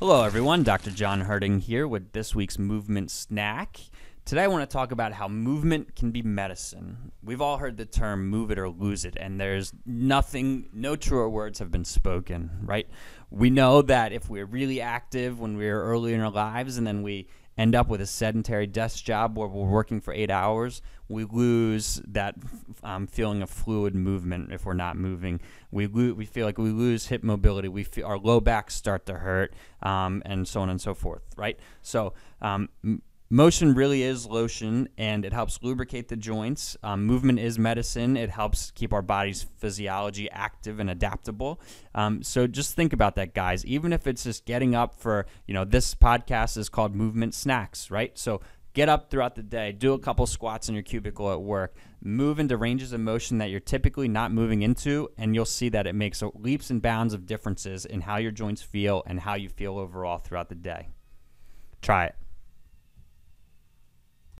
Hello, everyone. Dr. John Harding here with this week's movement snack. Today, I want to talk about how movement can be medicine. We've all heard the term move it or lose it, and there's nothing, no truer words have been spoken, right? We know that if we're really active when we're early in our lives and then we end up with a sedentary desk job where we're working for eight hours, we lose that um, feeling of fluid movement if we're not moving. We lo- we feel like we lose hip mobility. We feel our low backs start to hurt, um, and so on and so forth. Right. So um, Motion really is lotion and it helps lubricate the joints. Um, movement is medicine. It helps keep our body's physiology active and adaptable. Um, so just think about that, guys. Even if it's just getting up for, you know, this podcast is called Movement Snacks, right? So get up throughout the day, do a couple squats in your cubicle at work, move into ranges of motion that you're typically not moving into, and you'll see that it makes leaps and bounds of differences in how your joints feel and how you feel overall throughout the day. Try it.